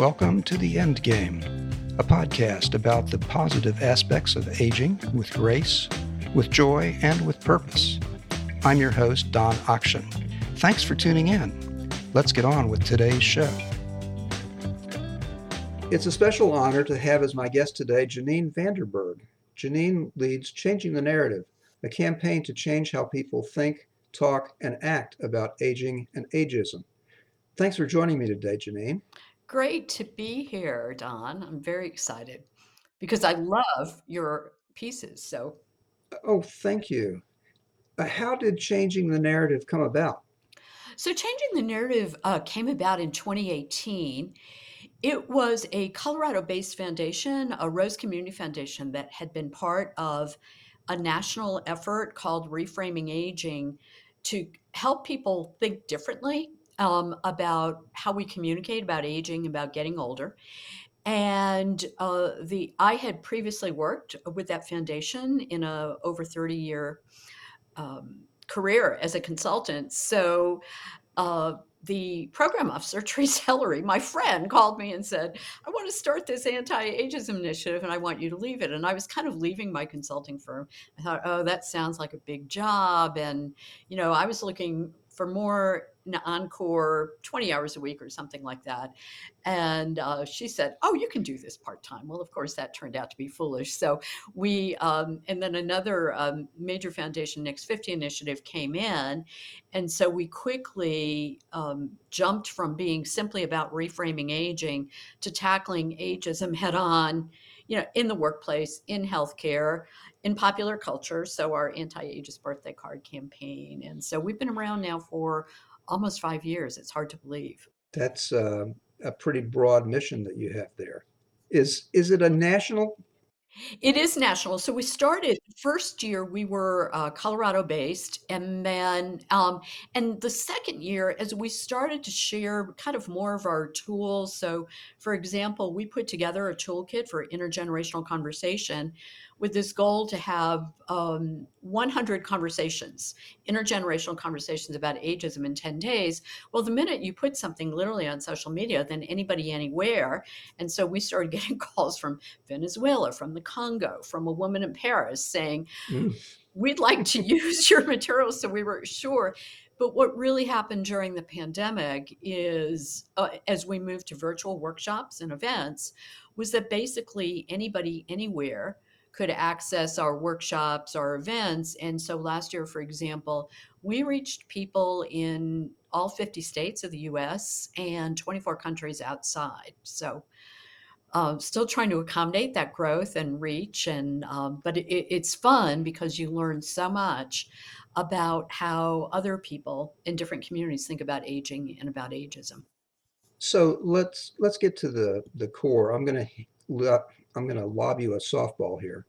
Welcome to The End Game, a podcast about the positive aspects of aging with grace, with joy, and with purpose. I'm your host, Don Akchin. Thanks for tuning in. Let's get on with today's show. It's a special honor to have as my guest today Janine Vanderberg. Janine leads Changing the Narrative, a campaign to change how people think, talk, and act about aging and ageism. Thanks for joining me today, Janine. Great to be here, Don. I'm very excited because I love your pieces. So, oh, thank you. Uh, how did changing the narrative come about? So, changing the narrative uh, came about in 2018. It was a Colorado based foundation, a Rose Community Foundation, that had been part of a national effort called Reframing Aging to help people think differently um, about how we communicate about aging, about getting older. And uh, the I had previously worked with that foundation in a over 30 year um, career as a consultant. So uh, the program officer, Teresa Hillary, my friend, called me and said, I want to start this anti ageism initiative and I want you to leave it. And I was kind of leaving my consulting firm. I thought, oh, that sounds like a big job. And, you know, I was looking for more encore 20 hours a week or something like that. And uh, she said oh you can do this part-time. Well of course that turned out to be foolish. So we um, and then another um, major foundation next 50 initiative came in. And so we quickly um, jumped from being simply about reframing aging to tackling ageism head on you know in the workplace in healthcare in popular culture. So our anti-ageist birthday card campaign, and so we've been around now for almost five years. It's hard to believe. That's uh, a pretty broad mission that you have there. Is is it a national it is national. So we started first year we were uh, Colorado based, and then um, and the second year as we started to share kind of more of our tools. So, for example, we put together a toolkit for intergenerational conversation with this goal to have um, 100 conversations, intergenerational conversations about ageism in 10 days. Well, the minute you put something literally on social media, then anybody anywhere. And so we started getting calls from Venezuela, from the Congo, from a woman in Paris saying, mm. We'd like to use your materials. So we were sure. But what really happened during the pandemic is, uh, as we moved to virtual workshops and events, was that basically anybody anywhere could access our workshops, our events. And so last year, for example, we reached people in all 50 states of the US and 24 countries outside. So uh, still trying to accommodate that growth and reach and um, but it, it's fun because you learn so much about how other people in different communities think about aging and about ageism so let's let's get to the the core i'm going to I'm going to lob you a softball here.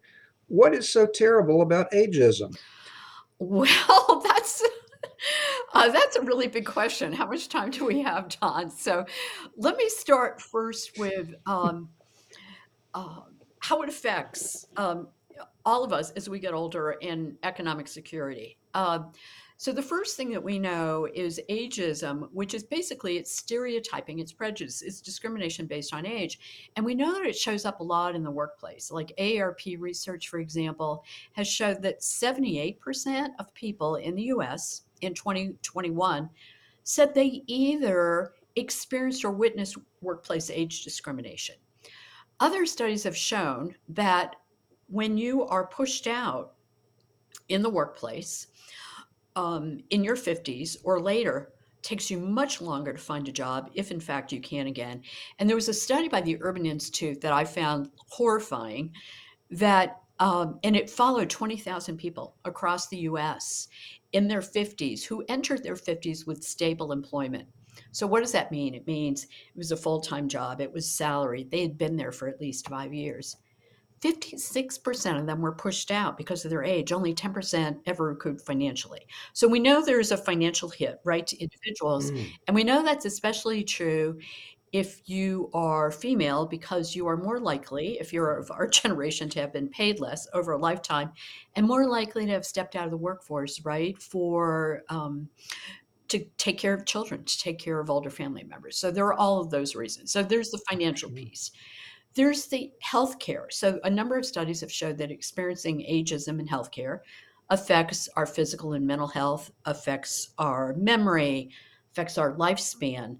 What is so terrible about ageism? Well, that's uh, that's a really big question. How much time do we have, Don? So, let me start first with um, uh, how it affects um, all of us as we get older in economic security. Uh, so the first thing that we know is ageism, which is basically it's stereotyping, it's prejudice, it's discrimination based on age. And we know that it shows up a lot in the workplace. Like AARP research, for example, has showed that 78% of people in the US in 2021 said they either experienced or witnessed workplace age discrimination. Other studies have shown that when you are pushed out in the workplace, um, in your 50s or later takes you much longer to find a job if in fact you can again. And there was a study by the urban institute that i found horrifying that um, and it followed 20000 people across the us in their 50s who entered their 50s with stable employment. So what does that mean? It means it was a full-time job. It was salary they had been there for at least five years 56% of them were pushed out because of their age. Only 10% ever recouped financially. So we know there's a financial hit, right, to individuals. Mm. And we know that's especially true if you are female because you are more likely, if you're of our generation, to have been paid less over a lifetime and more likely to have stepped out of the workforce, right, for. Um, to take care of children, to take care of older family members. So there are all of those reasons. So there's the financial mm-hmm. piece. There's the healthcare. So a number of studies have showed that experiencing ageism in healthcare affects our physical and mental health, affects our memory, affects our lifespan.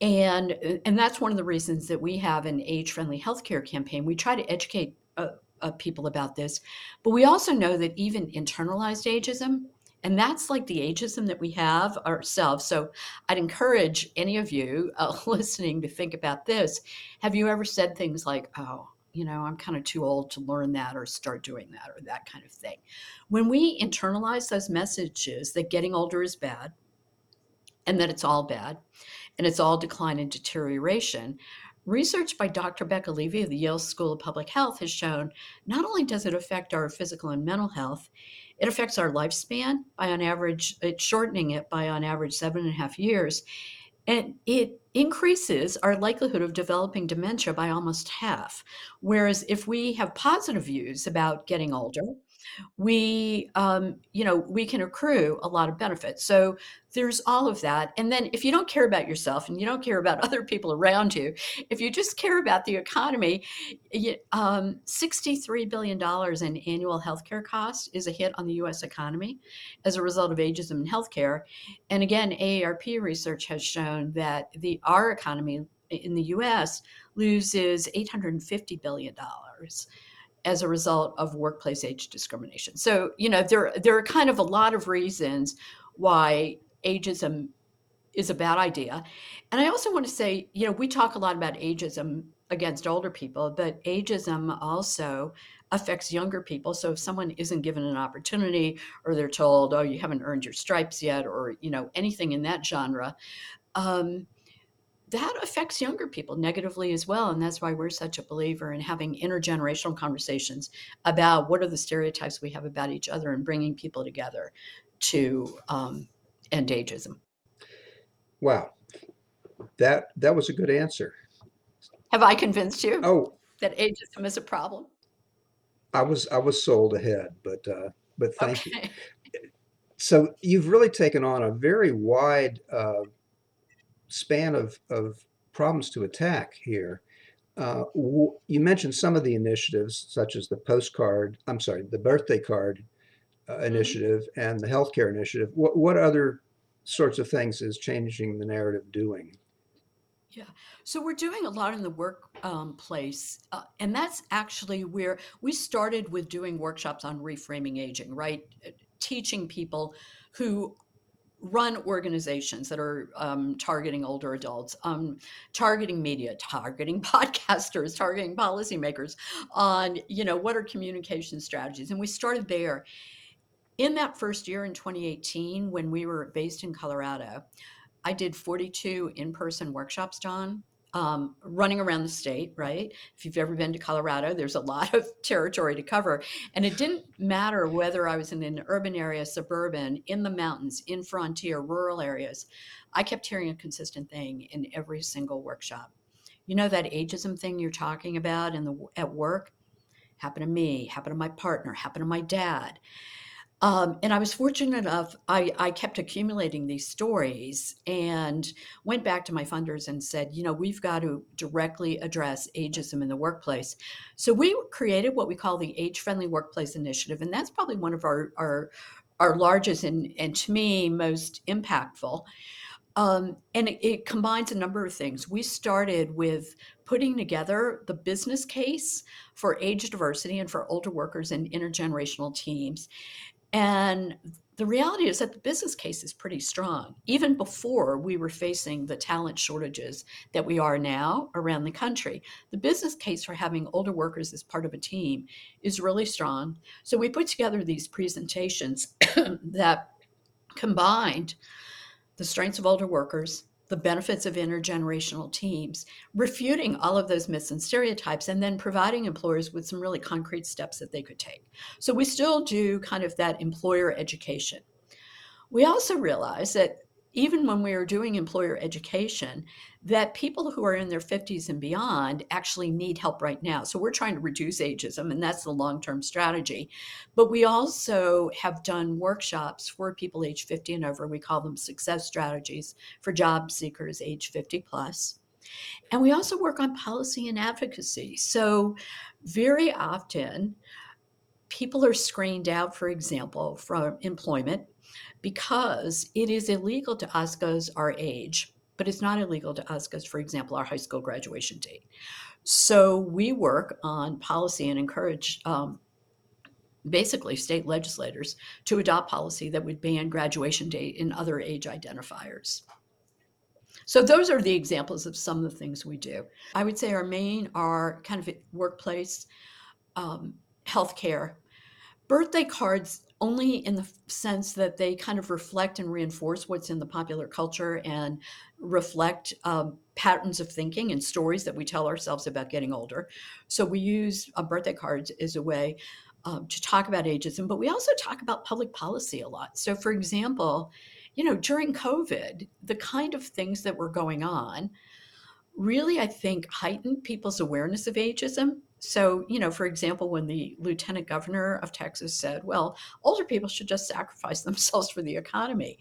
And and that's one of the reasons that we have an age-friendly healthcare campaign. We try to educate uh, uh, people about this, but we also know that even internalized ageism and that's like the ageism that we have ourselves. So I'd encourage any of you uh, listening to think about this. Have you ever said things like, oh, you know, I'm kind of too old to learn that or start doing that or that kind of thing? When we internalize those messages that getting older is bad and that it's all bad and it's all decline and deterioration, Research by Dr. Becca Levy of the Yale School of Public Health has shown not only does it affect our physical and mental health, it affects our lifespan by on average, it's shortening it by on average seven and a half years. And it increases our likelihood of developing dementia by almost half. Whereas if we have positive views about getting older, we um, you know we can accrue a lot of benefits. So there's all of that. And then if you don't care about yourself and you don't care about other people around you if you just care about the economy um, $63 billion in annual healthcare costs is a hit on the us economy as a result of ageism in healthcare. And again aarp research has shown that the our economy in the us loses $850 billion as a result of workplace age discrimination. So, you know, there there are kind of a lot of reasons why ageism is a bad idea. And I also want to say, you know, we talk a lot about ageism against older people, but ageism also affects younger people. So if someone isn't given an opportunity or they're told, oh, you haven't earned your stripes yet, or, you know, anything in that genre, um, that affects younger people negatively as well. And that's why we're such a believer in having intergenerational conversations about what are the stereotypes we have about each other and bringing people together to um, end ageism. Wow. That, that was a good answer. Have I convinced you? Oh, that ageism is a problem? I was, I was sold ahead, but, uh, but thank okay. you. So you've really taken on a very wide, uh, span of, of problems to attack here. Uh, you mentioned some of the initiatives, such as the postcard, I'm sorry, the birthday card uh, mm-hmm. initiative and the healthcare initiative. What, what other sorts of things is changing the narrative doing? Yeah, so we're doing a lot in the workplace, um, uh, and that's actually where we started with doing workshops on reframing aging, right? Teaching people who run organizations that are um, targeting older adults, um, targeting media, targeting podcasters, targeting policymakers on, you know, what are communication strategies. And we started there. In that first year in 2018, when we were based in Colorado, I did 42 in person workshops, Don, um, running around the state, right? If you've ever been to Colorado, there's a lot of territory to cover. And it didn't matter whether I was in an urban area, suburban, in the mountains, in frontier, rural areas. I kept hearing a consistent thing in every single workshop. You know that ageism thing you're talking about in the at work happened to me, happened to my partner, happened to my dad. Um, and I was fortunate enough, I, I kept accumulating these stories and went back to my funders and said, you know, we've got to directly address ageism in the workplace. So we created what we call the Age Friendly Workplace Initiative. And that's probably one of our, our, our largest and, and to me most impactful. Um, and it, it, combines a number of things. We started with putting together the business case for age diversity and for older workers and intergenerational teams. And the reality is that the business case is pretty strong. Even before we were facing the talent shortages that we are now around the country, the business case for having older workers as part of a team is really strong. So we put together these presentations that combined the strengths of older workers, the benefits of intergenerational teams, refuting all of those myths and stereotypes, and then providing employers with some really concrete steps that they could take. So we still do kind of that employer education. We also realize that even when we are doing employer education, that people who are in their 50s and beyond actually need help right now. So we're trying to reduce ageism, and that's the long term strategy. But we also have done workshops for people age 50 and over. We call them success strategies for job seekers age 50 plus. And we also work on policy and advocacy. So, very often, people are screened out, for example, from employment because it is illegal to ask us our age, but it's not illegal to ask us, for example, our high school graduation date. So, we work on policy and encourage um, basically state legislators to adopt policy that would ban graduation date and other age identifiers. So those are the examples of some of the things we do. I would say our main are kind of workplace, um, healthcare, birthday cards only in the sense that they kind of reflect and reinforce what's in the popular culture and reflect um, patterns of thinking and stories that we tell ourselves about getting older. So we use uh, birthday cards as a way um, to talk about ageism, but we also talk about public policy a lot. So, for example, you know, during COVID, the kind of things that were going on really, I think, heightened people's awareness of ageism. So, you know, for example, when the lieutenant governor of Texas said, well, older people should just sacrifice themselves for the economy.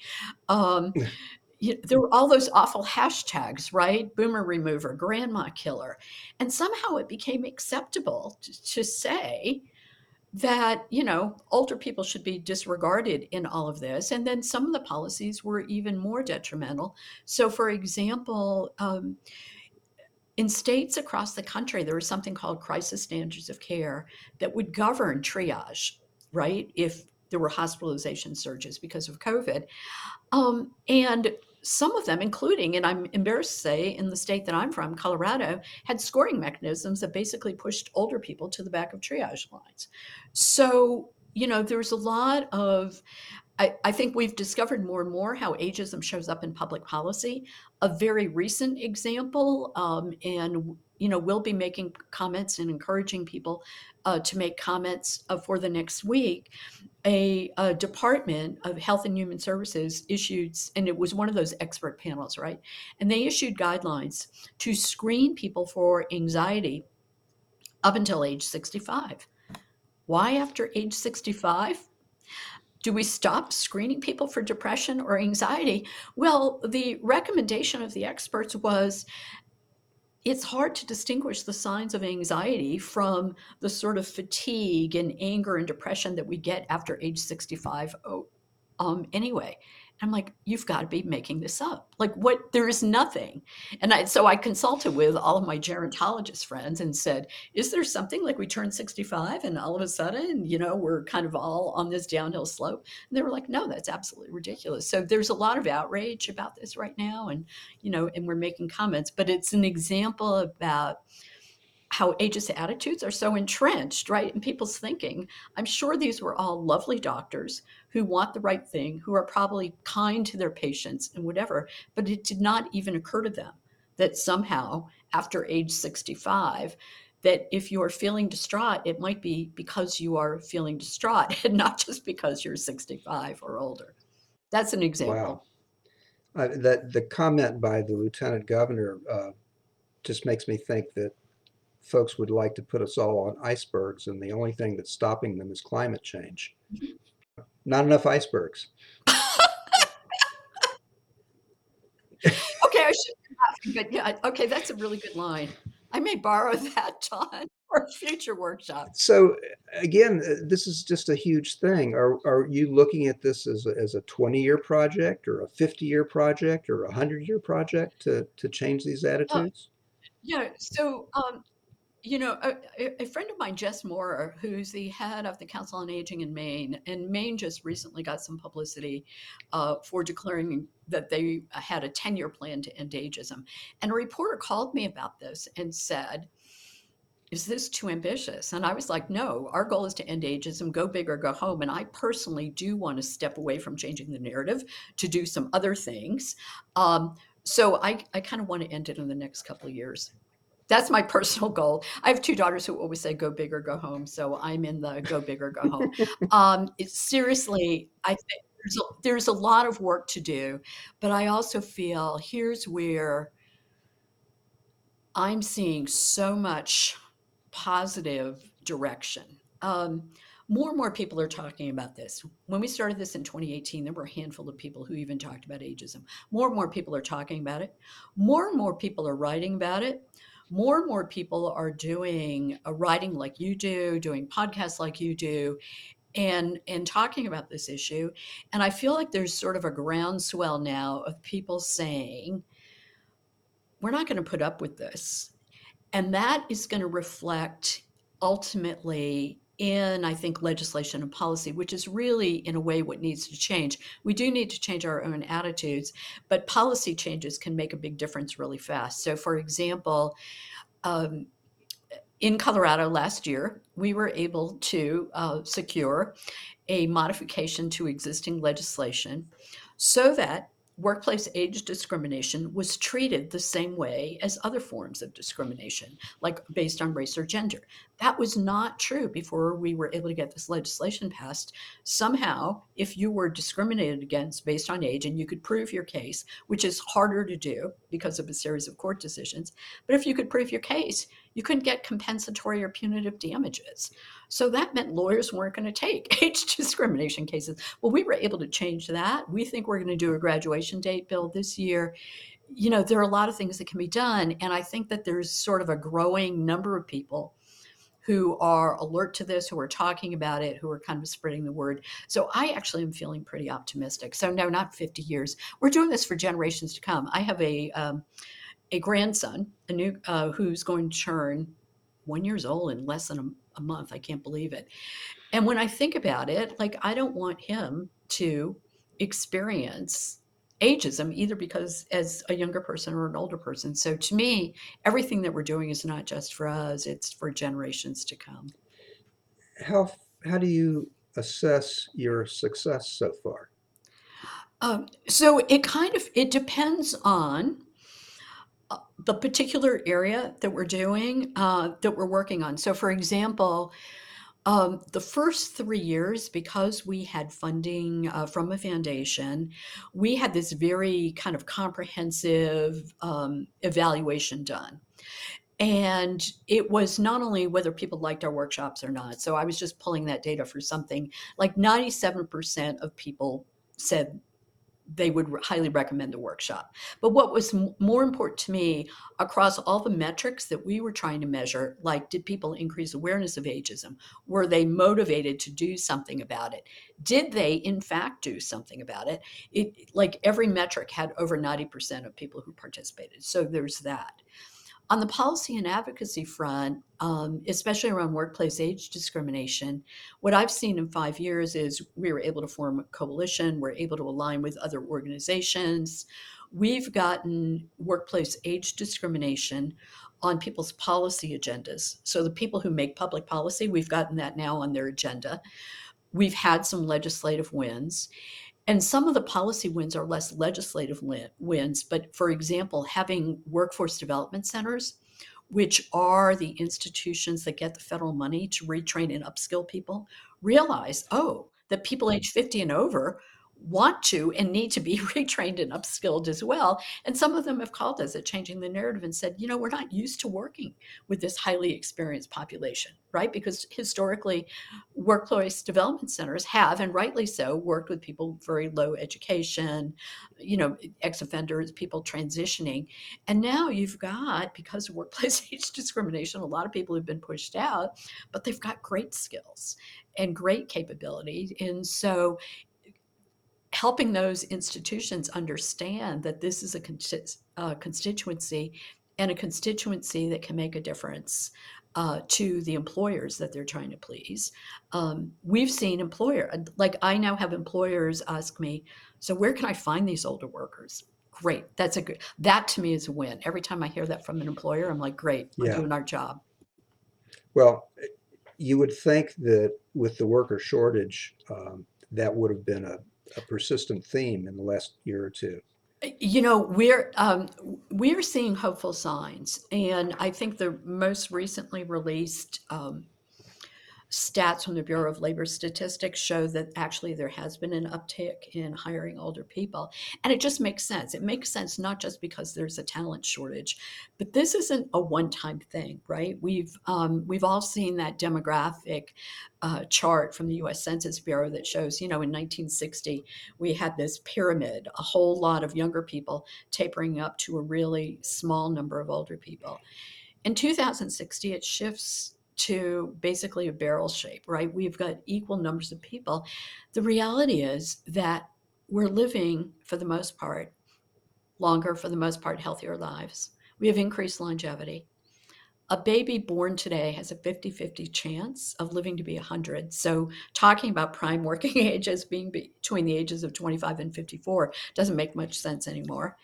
Um, you, there were all those awful hashtags, right? Boomer remover, grandma killer. And somehow it became acceptable to, to say, that you know older people should be disregarded in all of this and then some of the policies were even more detrimental so for example um, in states across the country there was something called crisis standards of care that would govern triage right if there were hospitalization surges because of covid um, and some of them, including, and I'm embarrassed to say, in the state that I'm from, Colorado, had scoring mechanisms that basically pushed older people to the back of triage lines. So, you know, there's a lot of, I, I, think we've discovered more and more how ageism shows up in public policy. A very recent example, um, and you know, we'll be making comments and encouraging people uh, to make comments uh, for the next week. A, a, Department of Health and Human Services issued, and it was one of those expert panels, right? And they issued guidelines to screen people for anxiety up until age 65. Why after age 65? Do we stop screening people for depression or anxiety? Well, the recommendation of the experts was it's hard to distinguish the signs of anxiety from the sort of fatigue and anger and depression that we get after age 65 um, anyway. I'm like, you've got to be making this up. Like, what? There is nothing. And I, so I consulted with all of my gerontologist friends and said, is there something like we turn 65 and all of a sudden, you know, we're kind of all on this downhill slope? And they were like, no, that's absolutely ridiculous. So there's a lot of outrage about this right now. And, you know, and we're making comments, but it's an example about how ageist attitudes are so entrenched, right, in people's thinking. I'm sure these were all lovely doctors who want the right thing, who are probably kind to their patients and whatever, but it did not even occur to them that somehow after age 65, that if you're feeling distraught, it might be because you are feeling distraught and not just because you're 65 or older. That's an example. Wow. Uh, that the comment by the lieutenant governor uh, just makes me think that folks would like to put us all on icebergs, and the only thing that's stopping them is climate change. Mm-hmm. Not enough icebergs. okay, I should be laughing, but yeah, okay, that's a really good line. I may borrow that, John, for a future workshop. So again, uh, this is just a huge thing. Are are you looking at this as a, as a 20 year project or a 50 year project or a 100 year project to to change these attitudes? Uh, yeah, so um, you know, a, a, friend of mine, Jess Maurer, who's the head of the Council on Aging in Maine, and Maine just recently got some publicity uh, for declaring that they had a 10 year plan to end ageism. And a reporter called me about this and said, is this too ambitious? And I was like, no, our goal is to end ageism, go big or go home. And I personally do want to step away from changing the narrative to do some other things. Um, so I, I kind of want to end it in the next couple of years that's my personal goal. I have two daughters who always say "go big or go home," so I'm in the "go big or go home." um, seriously, I think there's a, there's a lot of work to do, but I also feel here's where I'm seeing so much positive direction. Um, more and more people are talking about this. When we started this in 2018, there were a handful of people who even talked about ageism. More and more people are talking about it. More and more people are writing about it. More and more people are doing a writing like you do, doing podcasts like you do, and and talking about this issue. And I feel like there's sort of a groundswell now of people saying, we're not going to put up with this. And that is going to reflect ultimately in, I think, legislation and policy, which is really, in a way, what needs to change. We do need to change our own attitudes, but policy changes can make a big difference really fast. So, for example, um, in Colorado last year, we were able to uh, secure a modification to existing legislation so that workplace age discrimination was treated the same way as other forms of discrimination, like based on race or gender. That was not true before we were able to get this legislation passed. Somehow, if you were discriminated against based on age and you could prove your case, which is harder to do because of a series of court decisions, but if you could prove your case, you couldn't get compensatory or punitive damages. So that meant lawyers weren't going to take age discrimination cases. Well, we were able to change that. We think we're going to do a graduation date bill this year. You know, there are a lot of things that can be done. And I think that there's sort of a growing number of people who are alert to this, who are talking about it, who are kind of spreading the word. So I actually am feeling pretty optimistic. So no, not 50 years. We're doing this for generations to come. I have a um, a grandson, a new uh, who's going to turn one years old in less than a month. I can't believe it. And when I think about it, like I don't want him to experience ageism either because as a younger person or an older person. So to me, everything that we're doing is not just for us, it's for generations to come. How how do you assess your success so far? Um, so it kind of it depends on the particular area that we're doing, uh, that we're working on. So, for example, um, the first three years, because we had funding uh, from a foundation, we had this very kind of comprehensive um, evaluation done. And it was not only whether people liked our workshops or not. So I was just pulling that data for something like 97% of people said they would highly recommend the workshop. But what was m- more important to me across all the metrics that we were trying to measure, like did people increase awareness of ageism? Were they motivated to do something about it? Did they, in fact, do something about it? It like every metric had over 90% of people who participated. So there's that. On the policy and advocacy front, um, especially around workplace age discrimination, what I've seen in five years is we were able to form a coalition, we're able to align with other organizations. We've gotten workplace age discrimination on people's policy agendas. So the people who make public policy, we've gotten that now on their agenda. We've had some legislative wins. And some of the policy wins are less legislative wins, but for example, having workforce development centers, which are the institutions that get the federal money to retrain and upskill people, realize, oh, that people age 50 and over want to and need to be retrained and upskilled as well. And some of them have called us at changing the narrative and said, you know, we're not used to working with this highly experienced population, right? Because historically, workplace development centers have, and rightly so, worked with people very low education, you know, ex offenders, people transitioning. And now you've got, because of workplace age discrimination, a lot of people have been pushed out, but they've got great skills and great capability. And so helping those institutions understand that this is a uh, constituency and a constituency that can make a difference uh, to the employers that they're trying to please. Um, we've seen employer like I now have employers ask me, so where can I find these older workers? Great, that's a good. That to me is a win. Every time I hear that from an employer, I'm like, great, we're yeah. doing our job. Well, you would think that with the worker shortage, um, that would have been a a persistent theme in the last year or two? You know, we're um, we're seeing hopeful signs, and I think the most recently released um, stats from the Bureau of Labor Statistics show that actually there has been an uptick in hiring older people. And it just makes sense. It makes sense not just because there's a talent shortage, but this isn't a one-time thing, right? We've um, we've all seen that demographic uh, chart from the U.S. Census Bureau that shows, you know, in 1960 we had this pyramid, a whole lot of younger people tapering up to a really small number of older people. In 2060, it shifts to basically a barrel shape, right? We've got equal numbers of people. The reality is that we're living, for the most part, longer, for the most part, healthier lives. We have increased longevity. A baby born today has a 50 50 chance of living to be 100. So, talking about prime working ages being between the ages of 25 and 54 doesn't make much sense anymore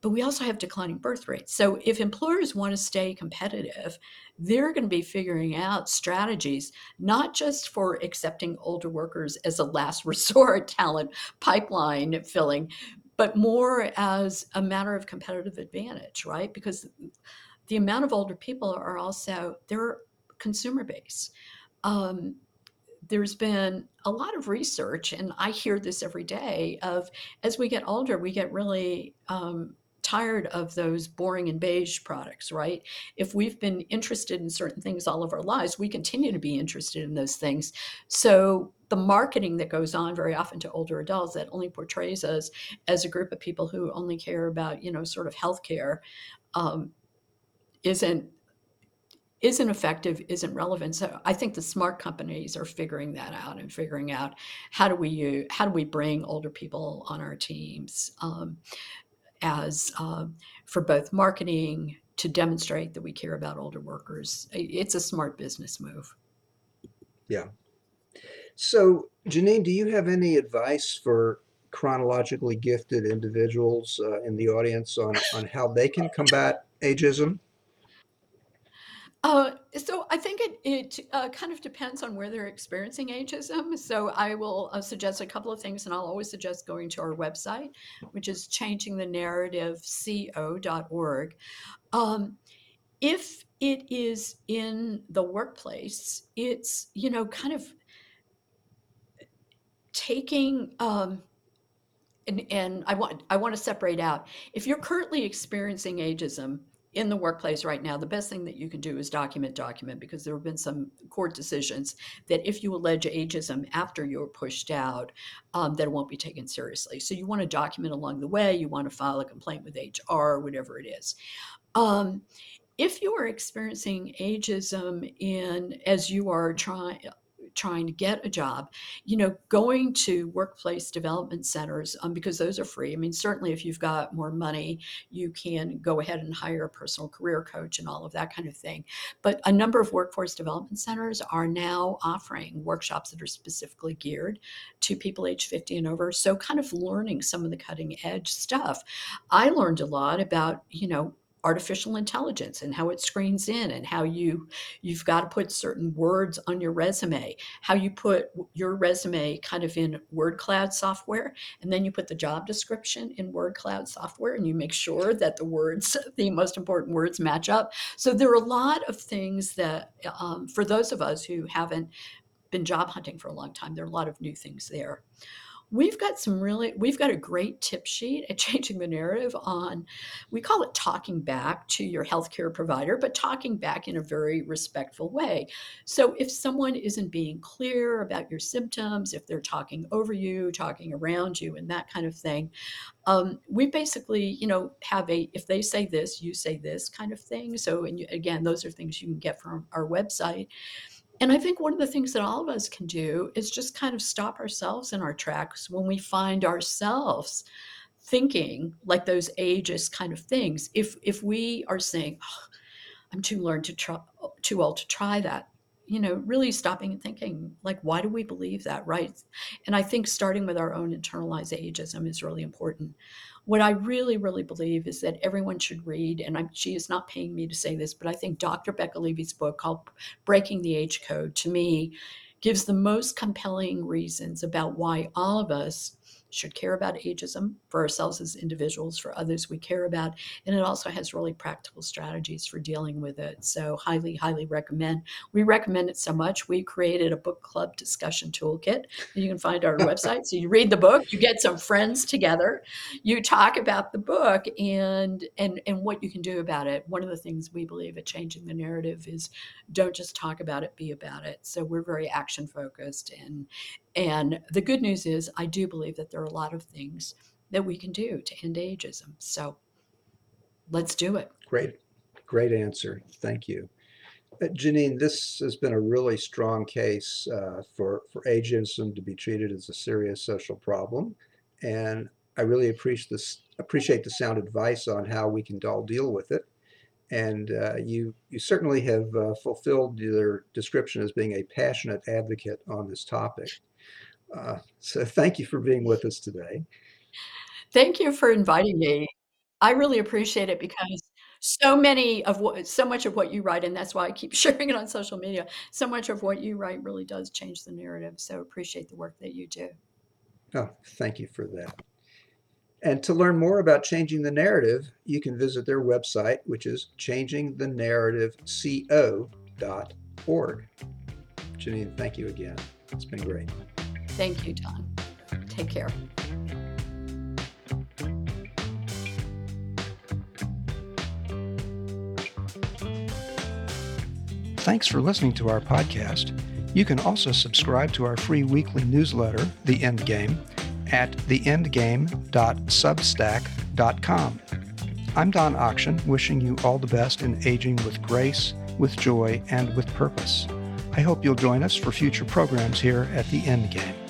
but we also have declining birth rates. So if employers want to stay competitive, they're going to be figuring out strategies, not just for accepting older workers as a last resort talent pipeline filling, but more as a matter of competitive advantage, right? Because the amount of older people are also, they're consumer base. Um, there's been a lot of research, and I hear this every day of as we get older, we get really um, tired of those boring and beige products, right? If we've been interested in certain things all of our lives, we continue to be interested in those things. So the marketing that goes on very often to older adults that only portrays us as a group of people who only care about, you know, sort of healthcare um, isn't isn't effective, isn't relevant. So I think the smart companies are figuring that out and figuring out how do we use, how do we bring older people on our teams. Um, as uh, for both marketing to demonstrate that we care about older workers. It's a smart business move. Yeah. So, Janine, do you have any advice for chronologically gifted individuals uh, in the audience on, on how they can combat ageism? Uh, so I think it it uh, kind of depends on where they're experiencing ageism. So I will uh, suggest a couple of things, and I'll always suggest going to our website, which is changingthenarrativeco.org. Um, if it is in the workplace, it's you know kind of taking. Um, and, and I want I want to separate out. If you're currently experiencing ageism, in the workplace right now, the best thing that you can do is document, document, because there have been some court decisions that if you allege ageism after you're pushed out, um, that it won't be taken seriously. So you want to document along the way. You want to file a complaint with HR, or whatever it is. Um, if you are experiencing ageism in as you are trying trying to get a job, you know, going to workplace development centers um, because those are free. I mean, certainly if you've got more money, you can go ahead and hire a personal career coach and all of that kind of thing. But a number of workforce development centers are now offering workshops that are specifically geared to people age 50 and over. So, kind of learning some of the cutting edge stuff. I learned a lot about, you know, artificial intelligence and how it screens in and how you you've got to put certain words on your resume. How you put your resume kind of in word cloud software and then you put the job description in word cloud software and you make sure that the words the most important words match up. So there are a lot of things that um, for those of us who haven't been job hunting for a long time there are a lot of new things there we've got some really we've got a great tip sheet at changing the narrative on we call it talking back to your healthcare provider but talking back in a very respectful way. So if someone isn't being clear about your symptoms if they're talking over you talking around you and that kind of thing um, we basically you know have a if they say this you say this kind of thing. So and you, again those are things you can get from our website and I think one of the things that all of us can do is just kind of stop ourselves in our tracks when we find ourselves thinking like those ageist kind of things. If if we are saying, oh, "I'm too learned to try, too old to try that," you know, really stopping and thinking, like, why do we believe that, right? And I think starting with our own internalized ageism is really important what I really, really believe is that everyone should read, and I'm, she is not paying me to say this, but I think Dr. Becca Levy's book called Breaking the Age Code to me gives the most compelling reasons about why all of us should care about ageism for ourselves as individuals, for others we care about. And it also has really practical strategies for dealing with it. So, highly, highly recommend. We recommend it so much. We created a book club discussion toolkit you can find on our website. So, you read the book, you get some friends together, you talk about the book and, and, and what you can do about it. One of the things we believe at Changing the Narrative is don't just talk about it, be about it. So, we're very action focused and and the good news is, I do believe that there are a lot of things that we can do to end ageism. So let's do it. Great, great answer. Thank you. Uh, Janine, this has been a really strong case uh, for, for ageism to be treated as a serious social problem. And I really appreciate this, appreciate the sound advice on how we can all deal with it. And uh, you, you certainly have uh, fulfilled your description as being a passionate advocate on this topic. Uh, so thank you for being with us today. Thank you for inviting me. I really appreciate it because so many of what so much of what you write and that's why I keep sharing it on social media. So much of what you write really does change the narrative. So appreciate the work that you do. Oh, thank you for that. And to learn more about changing the narrative, you can visit their website, which is changingthenarrativeco.org. Janine, thank you again. It's been great. Thank you, Don. Take care. Thanks for listening to our podcast. You can also subscribe to our free weekly newsletter, The End Game, at theendgame.substack.com. I'm Don Akchin, wishing you all the best in aging with grace, with joy, and with purpose. I hope you'll join us for future programs here at The End Game.